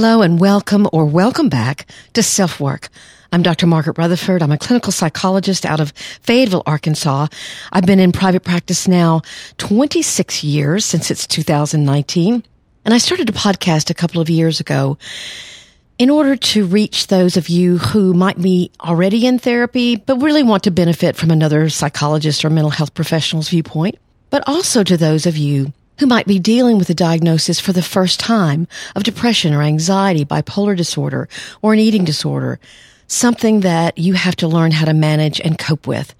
Hello and welcome or welcome back to Self Work. I'm Dr. Margaret Rutherford. I'm a clinical psychologist out of Fayetteville, Arkansas. I've been in private practice now 26 years since it's 2019. And I started a podcast a couple of years ago in order to reach those of you who might be already in therapy, but really want to benefit from another psychologist or mental health professional's viewpoint, but also to those of you who might be dealing with a diagnosis for the first time of depression or anxiety, bipolar disorder, or an eating disorder something that you have to learn how to manage and cope with.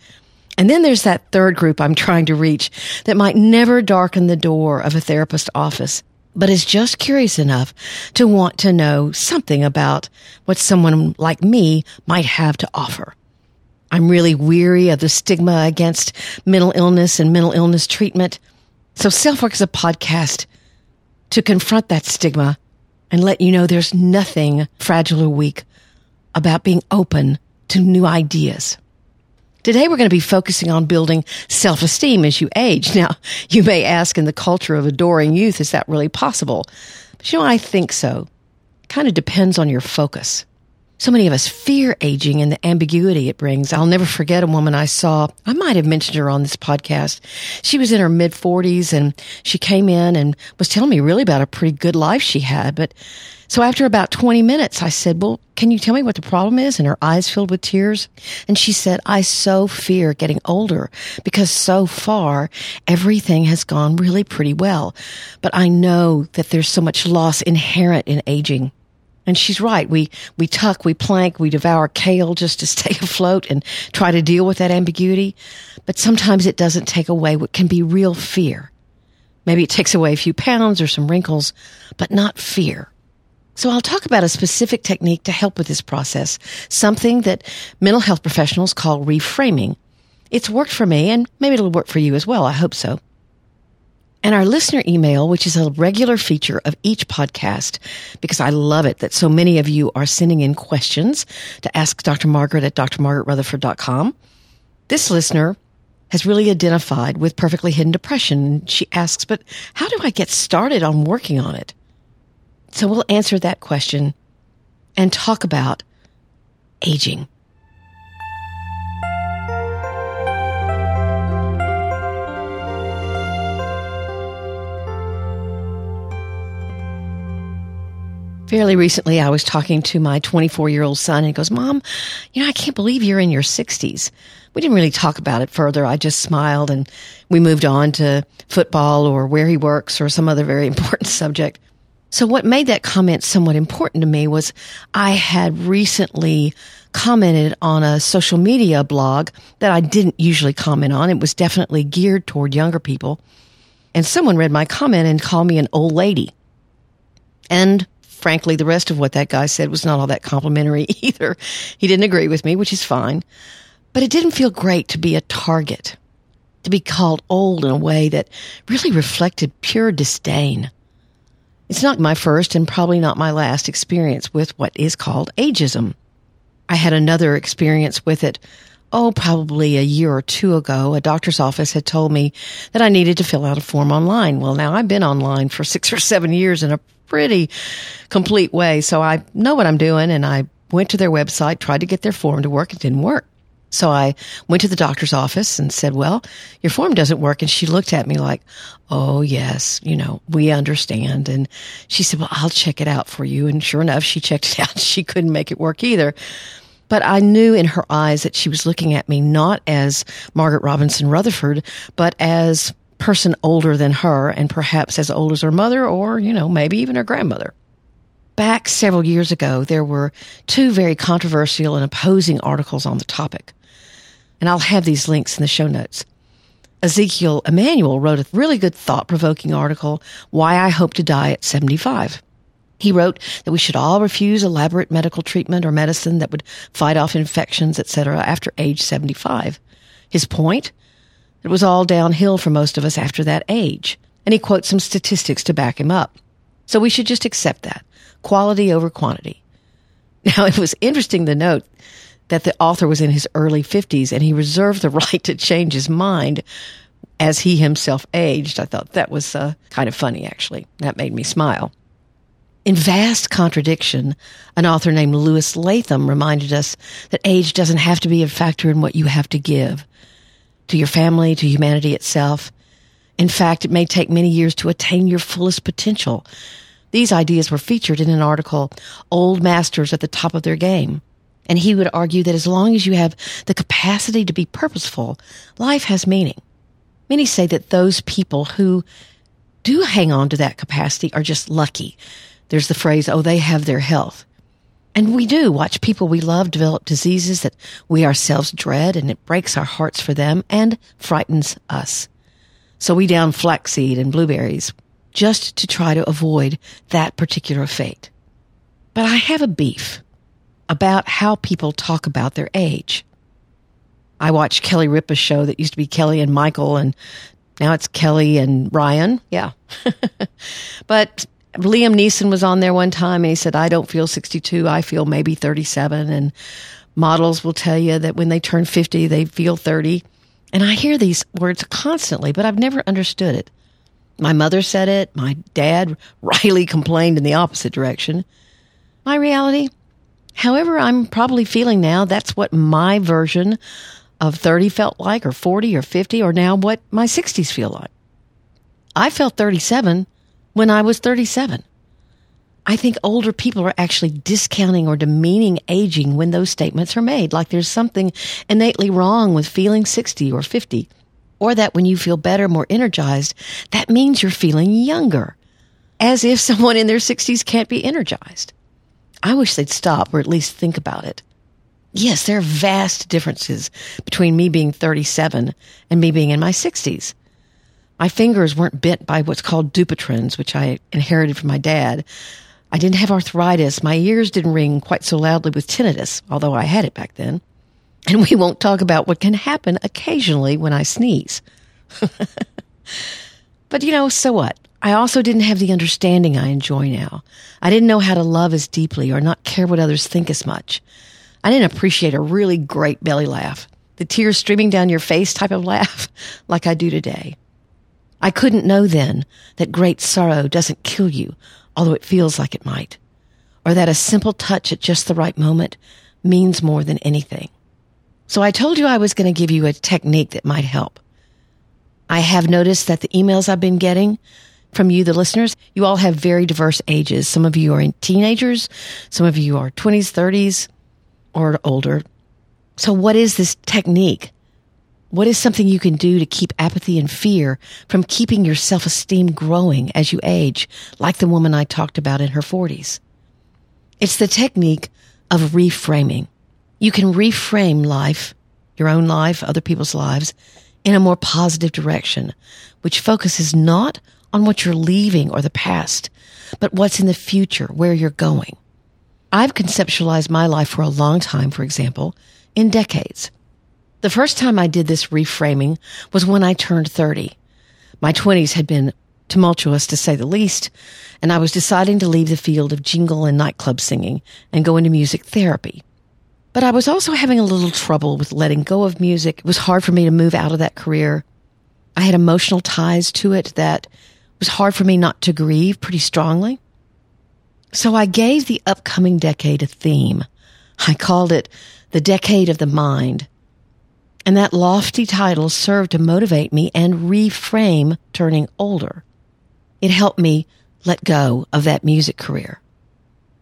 And then there's that third group I'm trying to reach that might never darken the door of a therapist office, but is just curious enough to want to know something about what someone like me might have to offer. I'm really weary of the stigma against mental illness and mental illness treatment. So Self Work is a podcast to confront that stigma and let you know there's nothing fragile or weak about being open to new ideas. Today we're going to be focusing on building self-esteem as you age. Now, you may ask in the culture of adoring youth, is that really possible? But you know, I think so. It kind of depends on your focus. So many of us fear aging and the ambiguity it brings. I'll never forget a woman I saw. I might have mentioned her on this podcast. She was in her mid 40s and she came in and was telling me really about a pretty good life she had. But so after about 20 minutes, I said, well, can you tell me what the problem is? And her eyes filled with tears. And she said, I so fear getting older because so far everything has gone really pretty well. But I know that there's so much loss inherent in aging. And she's right. We, we tuck, we plank, we devour kale just to stay afloat and try to deal with that ambiguity. But sometimes it doesn't take away what can be real fear. Maybe it takes away a few pounds or some wrinkles, but not fear. So I'll talk about a specific technique to help with this process, something that mental health professionals call reframing. It's worked for me and maybe it'll work for you as well. I hope so. And our listener email, which is a regular feature of each podcast, because I love it that so many of you are sending in questions to ask Dr. Margaret at drmargaretrutherford.com. This listener has really identified with perfectly hidden depression. She asks, but how do I get started on working on it? So we'll answer that question and talk about aging. Fairly recently I was talking to my 24 year old son and he goes, Mom, you know, I can't believe you're in your 60s. We didn't really talk about it further. I just smiled and we moved on to football or where he works or some other very important subject. So what made that comment somewhat important to me was I had recently commented on a social media blog that I didn't usually comment on. It was definitely geared toward younger people. And someone read my comment and called me an old lady. And frankly, the rest of what that guy said was not all that complimentary either. He didn't agree with me, which is fine. But it didn't feel great to be a target, to be called old in a way that really reflected pure disdain. It's not my first and probably not my last experience with what is called ageism. I had another experience with it oh, probably a year or two ago, a doctor's office had told me that I needed to fill out a form online. Well, now I've been online for six or seven years in a pretty complete way. So I know what I'm doing. And I went to their website, tried to get their form to work. It didn't work. So I went to the doctor's office and said, well, your form doesn't work. And she looked at me like, Oh, yes, you know, we understand. And she said, well, I'll check it out for you. And sure enough, she checked it out. She couldn't make it work either. But I knew in her eyes that she was looking at me not as Margaret Robinson Rutherford, but as person older than her and perhaps as old as her mother or, you know, maybe even her grandmother. Back several years ago, there were two very controversial and opposing articles on the topic. And I'll have these links in the show notes. Ezekiel Emanuel wrote a really good thought provoking article, Why I Hope to Die at 75. He wrote that we should all refuse elaborate medical treatment or medicine that would fight off infections, etc., after age 75. His point? It was all downhill for most of us after that age. And he quotes some statistics to back him up. So we should just accept that. Quality over quantity. Now, it was interesting to note that the author was in his early 50s and he reserved the right to change his mind as he himself aged. I thought that was uh, kind of funny, actually. That made me smile. In vast contradiction, an author named Lewis Lapham reminded us that age doesn't have to be a factor in what you have to give to your family, to humanity itself. In fact, it may take many years to attain your fullest potential. These ideas were featured in an article, Old Masters at the Top of Their Game. And he would argue that as long as you have the capacity to be purposeful, life has meaning. Many say that those people who do hang on to that capacity are just lucky. There's the phrase, oh, they have their health. And we do watch people we love develop diseases that we ourselves dread, and it breaks our hearts for them and frightens us. So we down flaxseed and blueberries just to try to avoid that particular fate. But I have a beef about how people talk about their age. I watched Kelly Ripa's show that used to be Kelly and Michael, and now it's Kelly and Ryan. Yeah. but Liam Neeson was on there one time and he said, I don't feel 62. I feel maybe 37. And models will tell you that when they turn 50, they feel 30. And I hear these words constantly, but I've never understood it. My mother said it. My dad, Riley, complained in the opposite direction. My reality, however I'm probably feeling now, that's what my version of 30 felt like, or 40 or 50, or now what my 60s feel like. I felt 37 when I was 37. I think older people are actually discounting or demeaning aging when those statements are made, like there's something innately wrong with feeling 60 or 50, or that when you feel better, more energized, that means you're feeling younger, as if someone in their 60s can't be energized. I wish they'd stop or at least think about it. Yes, there are vast differences between me being 37 and me being in my 60s. My fingers weren't bent by what's called Dupuytren's, which I inherited from my dad. I didn't have arthritis. My ears didn't ring quite so loudly with tinnitus, although I had it back then. And we won't talk about what can happen occasionally when I sneeze. but you know, so what? I also didn't have the understanding I enjoy now. I didn't know how to love as deeply or not care what others think as much. I didn't appreciate a really great belly laugh, the tears streaming down your face type of laugh, like I do today. I couldn't know then that great sorrow doesn't kill you, although it feels like it might, or that a simple touch at just the right moment means more than anything. So I told you I was going to give you a technique that might help. I have noticed that the emails I've been getting from you, the listeners, you all have very diverse ages. Some of you are in teenagers. Some of you are 20s, 30s, or older. So what is this technique what is something you can do to keep apathy and fear from keeping your self esteem growing as you age, like the woman I talked about in her 40s? It's the technique of reframing. You can reframe life, your own life, other people's lives, in a more positive direction, which focuses not on what you're leaving or the past, but what's in the future, where you're going. I've conceptualized my life for a long time, for example, in decades. The first time I did this reframing was when I turned 30. My 20s had been tumultuous to say the least, and I was deciding to leave the field of jingle and nightclub singing and go into music therapy. But I was also having a little trouble with letting go of music. It was hard for me to move out of that career. I had emotional ties to it that was hard for me not to grieve pretty strongly. So I gave the upcoming decade a theme. I called it the decade of the mind and that lofty title served to motivate me and reframe turning older. It helped me let go of that music career.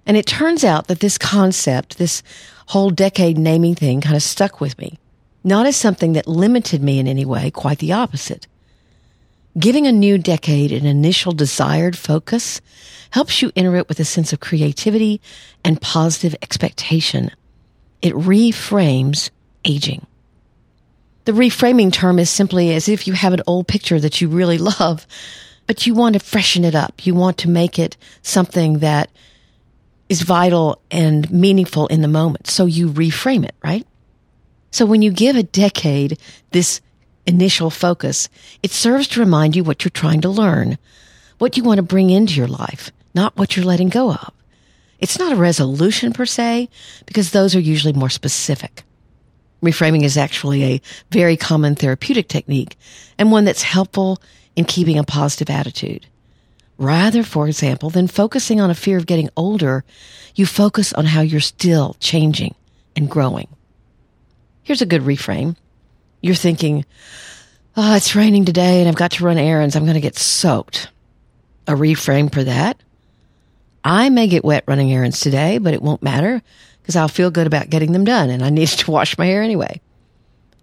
And it turns out that this concept, this whole decade naming thing kind of stuck with me. Not as something that limited me in any way, quite the opposite. Giving a new decade an initial desired focus helps you enter it with a sense of creativity and positive expectation. It reframes aging. The reframing term is simply as if you have an old picture that you really love, but you want to freshen it up. You want to make it something that is vital and meaningful in the moment. So you reframe it, right? So when you give a decade this initial focus, it serves to remind you what you're trying to learn, what you want to bring into your life, not what you're letting go of. It's not a resolution per se, because those are usually more specific. Reframing is actually a very common therapeutic technique and one that's helpful in keeping a positive attitude. Rather, for example, than focusing on a fear of getting older, you focus on how you're still changing and growing. Here's a good reframe. You're thinking, oh, it's raining today and I've got to run errands. I'm going to get soaked. A reframe for that. I may get wet running errands today, but it won't matter because I'll feel good about getting them done and I need to wash my hair anyway.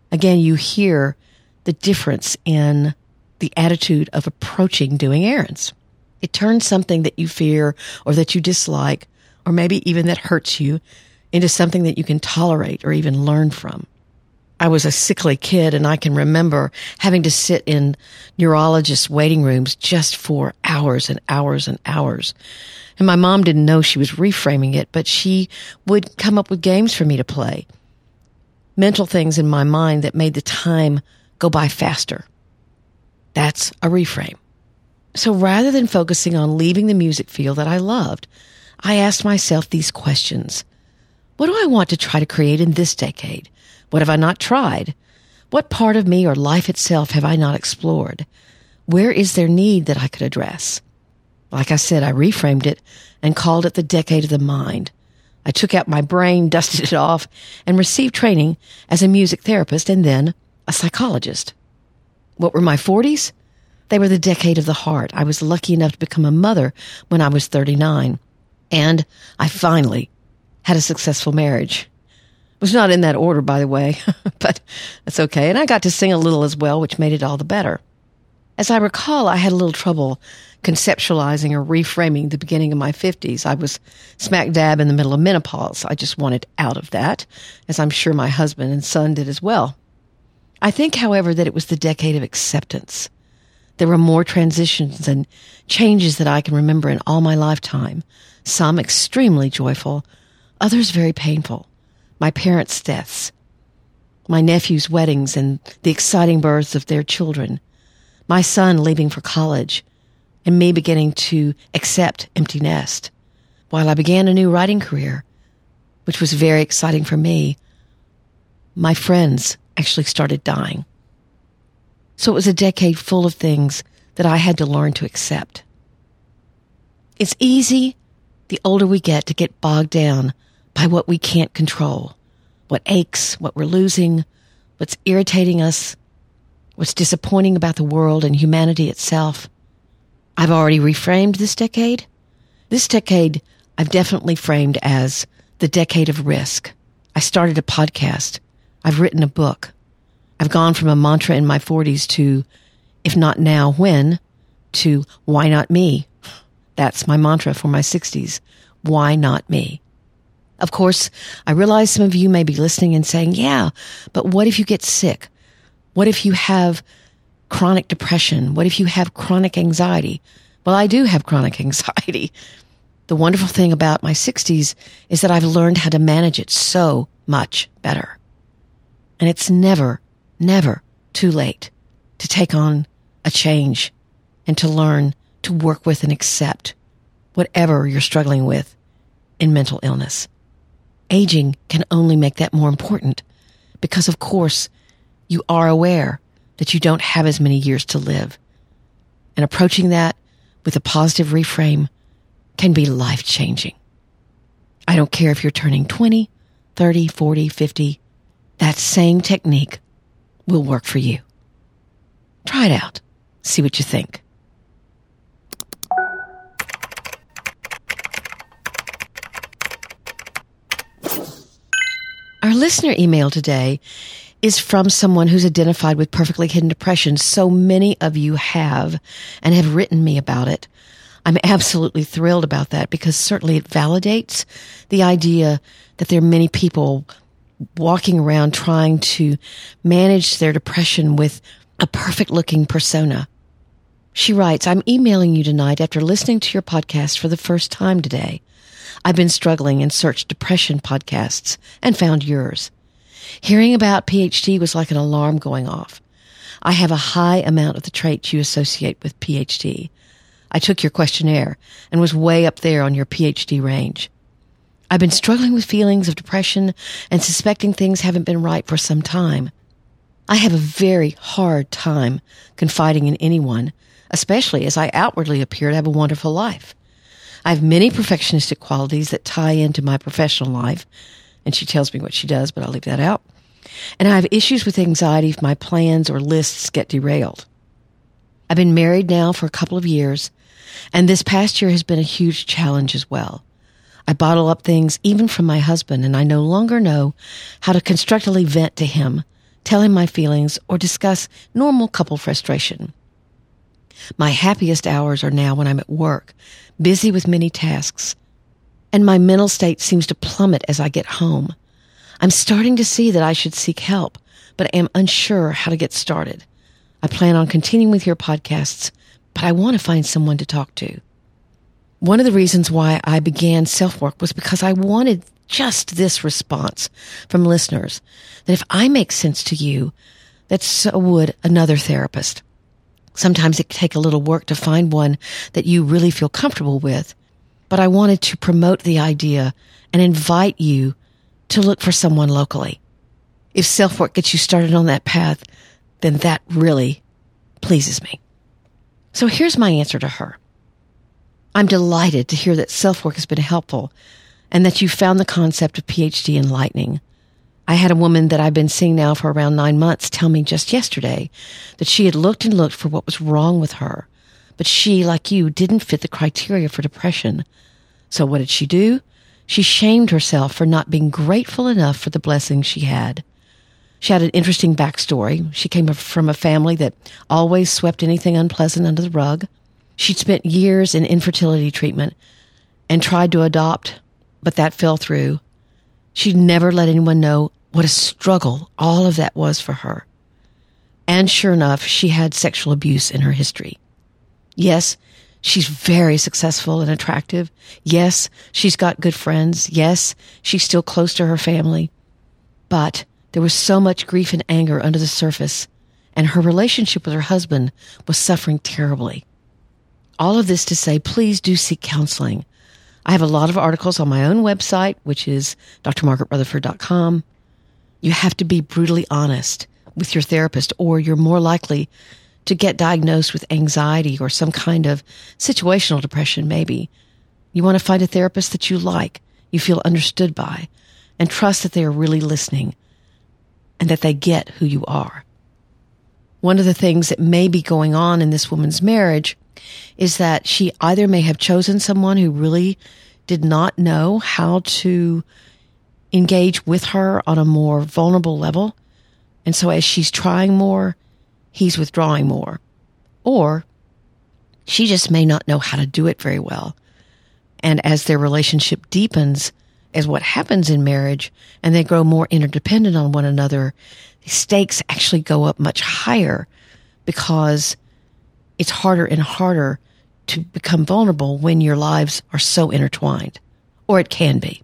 Again, you hear the difference in the attitude of approaching doing errands. It turns something that you fear or that you dislike, or maybe even that hurts you, into something that you can tolerate or even learn from. I was a sickly kid and I can remember having to sit in neurologist waiting rooms just for hours and hours and hours. And my mom didn't know she was reframing it, but she would come up with games for me to play. Mental things in my mind that made the time go by faster. That's a reframe. So rather than focusing on leaving the music field that I loved, I asked myself these questions. What do I want to try to create in this decade? What have I not tried? What part of me or life itself have I not explored? Where is there need that I could address? Like I said, I reframed it and called it the decade of the mind. I took out my brain, dusted it off, and received training as a music therapist and then a psychologist. What were my 40s? They were the decade of the heart. I was lucky enough to become a mother when I was 39. And I finally had a successful marriage. It was not in that order, by the way, but that's okay. And I got to sing a little as well, which made it all the better. As I recall, I had a little trouble conceptualizing or reframing the beginning of my 50s. I was smack dab in the middle of menopause. I just wanted out of that, as I'm sure my husband and son did as well. I think, however, that it was the decade of acceptance. There were more transitions and changes that I can remember in all my lifetime, some extremely joyful, others very painful. My parents' deaths, my nephews' weddings and the exciting births of their children, my son leaving for college, and me beginning to accept empty nest. While I began a new writing career, which was very exciting for me, my friends actually started dying. So it was a decade full of things that I had to learn to accept. It's easy, the older we get, to get bogged down by what we can't control, what aches, what we're losing, what's irritating us, what's disappointing about the world and humanity itself. I've already reframed this decade. This decade, I've definitely framed as the decade of risk. I started a podcast. I've written a book. I've gone from a mantra in my 40s to, if not now, when, to why not me? That's my mantra for my 60s. Why not me? Of course, I realize some of you may be listening and saying, yeah, but what if you get sick? What if you have chronic depression? What if you have chronic anxiety? Well, I do have chronic anxiety. The wonderful thing about my 60s is that I've learned how to manage it so much better. And it's never, never too late to take on a change and to learn to work with and accept whatever you're struggling with in mental illness. Aging can only make that more important because, of course, you are aware that you don't have as many years to live. And approaching that with a positive reframe can be life changing. I don't care if you're turning 20, 30, 40, 50, that same technique will work for you. Try it out. See what you think. Our listener email today is from someone who's identified with perfectly hidden depression. So many of you have and have written me about it. I'm absolutely thrilled about that because certainly it validates the idea that there are many people walking around trying to manage their depression with a perfect looking persona. She writes, I'm emailing you tonight after listening to your podcast for the first time today. I've been struggling and searched depression podcasts and found yours. Hearing about PHD was like an alarm going off. I have a high amount of the traits you associate with PhD. I took your questionnaire and was way up there on your PhD range. I've been struggling with feelings of depression and suspecting things haven't been right for some time. I have a very hard time confiding in anyone, especially as I outwardly appear to have a wonderful life. I have many perfectionistic qualities that tie into my professional life, and she tells me what she does, but I'll leave that out. And I have issues with anxiety if my plans or lists get derailed. I've been married now for a couple of years, and this past year has been a huge challenge as well. I bottle up things even from my husband, and I no longer know how to constructively vent to him, tell him my feelings, or discuss normal couple frustration. My happiest hours are now when I'm at work, busy with many tasks, and my mental state seems to plummet as I get home. I'm starting to see that I should seek help, but I am unsure how to get started. I plan on continuing with your podcasts, but I want to find someone to talk to. One of the reasons why I began self work was because I wanted just this response from listeners that if I make sense to you, that so would another therapist. Sometimes it can take a little work to find one that you really feel comfortable with, but I wanted to promote the idea and invite you to look for someone locally. If self work gets you started on that path, then that really pleases me. So here's my answer to her. I'm delighted to hear that self work has been helpful and that you found the concept of PhD enlightening. I had a woman that I've been seeing now for around nine months tell me just yesterday that she had looked and looked for what was wrong with her, but she, like you, didn't fit the criteria for depression. So what did she do? She shamed herself for not being grateful enough for the blessings she had. She had an interesting backstory. She came from a family that always swept anything unpleasant under the rug. She'd spent years in infertility treatment and tried to adopt, but that fell through. She'd never let anyone know what a struggle all of that was for her. And sure enough, she had sexual abuse in her history. Yes, she's very successful and attractive. Yes, she's got good friends. Yes, she's still close to her family. But there was so much grief and anger under the surface, and her relationship with her husband was suffering terribly. All of this to say, please do seek counseling. I have a lot of articles on my own website, which is drmargaretrutherford.com. You have to be brutally honest with your therapist, or you're more likely to get diagnosed with anxiety or some kind of situational depression, maybe. You want to find a therapist that you like, you feel understood by, and trust that they are really listening and that they get who you are. One of the things that may be going on in this woman's marriage is that she either may have chosen someone who really did not know how to engage with her on a more vulnerable level. And so as she's trying more, he's withdrawing more. Or she just may not know how to do it very well. And as their relationship deepens, as what happens in marriage, and they grow more interdependent on one another, the stakes actually go up much higher because it's harder and harder to become vulnerable when your lives are so intertwined, or it can be.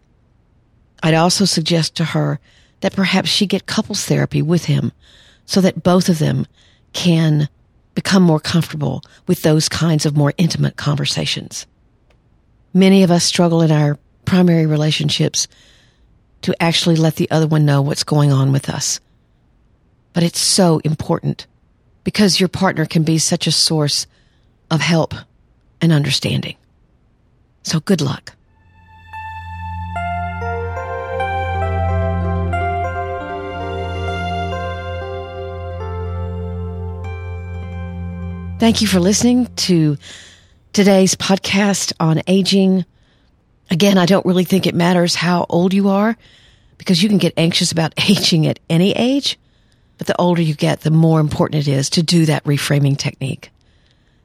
I'd also suggest to her that perhaps she get couples therapy with him so that both of them can become more comfortable with those kinds of more intimate conversations. Many of us struggle in our primary relationships to actually let the other one know what's going on with us. But it's so important because your partner can be such a source of help and understanding. So good luck. Thank you for listening to today's podcast on aging. Again, I don't really think it matters how old you are because you can get anxious about aging at any age. But the older you get, the more important it is to do that reframing technique.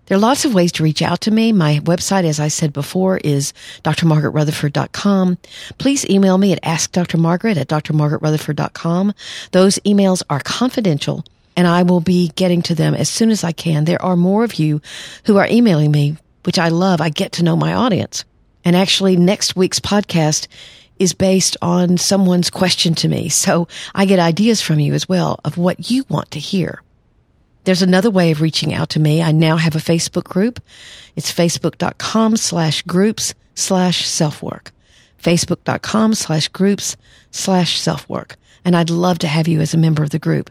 There are lots of ways to reach out to me. My website, as I said before, is drmargaretrutherford.com. Please email me at askdrmargaret at drmargaretrutherford.com. Those emails are confidential and I will be getting to them as soon as I can. There are more of you who are emailing me, which I love. I get to know my audience. And actually next week's podcast is based on someone's question to me. So I get ideas from you as well of what you want to hear. There's another way of reaching out to me. I now have a Facebook group. It's facebook.com slash groups slash self-work. Facebook.com slash groups slash self-work. And I'd love to have you as a member of the group.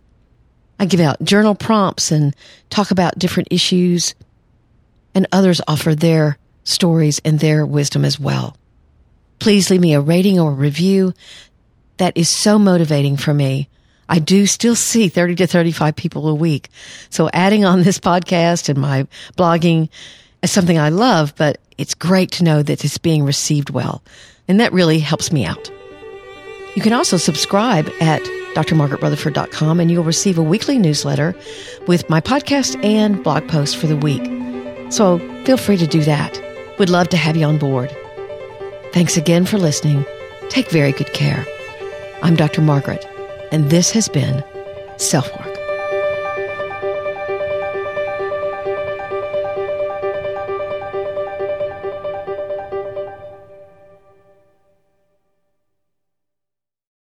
I give out journal prompts and talk about different issues and others offer their stories and their wisdom as well. Please leave me a rating or a review. That is so motivating for me. I do still see 30 to 35 people a week. So adding on this podcast and my blogging is something I love, but it's great to know that it's being received well. And that really helps me out. You can also subscribe at drmargaretrutherford.com and you'll receive a weekly newsletter with my podcast and blog post for the week. So feel free to do that. We'd love to have you on board. Thanks again for listening. Take very good care. I'm Dr. Margaret, and this has been Self Work.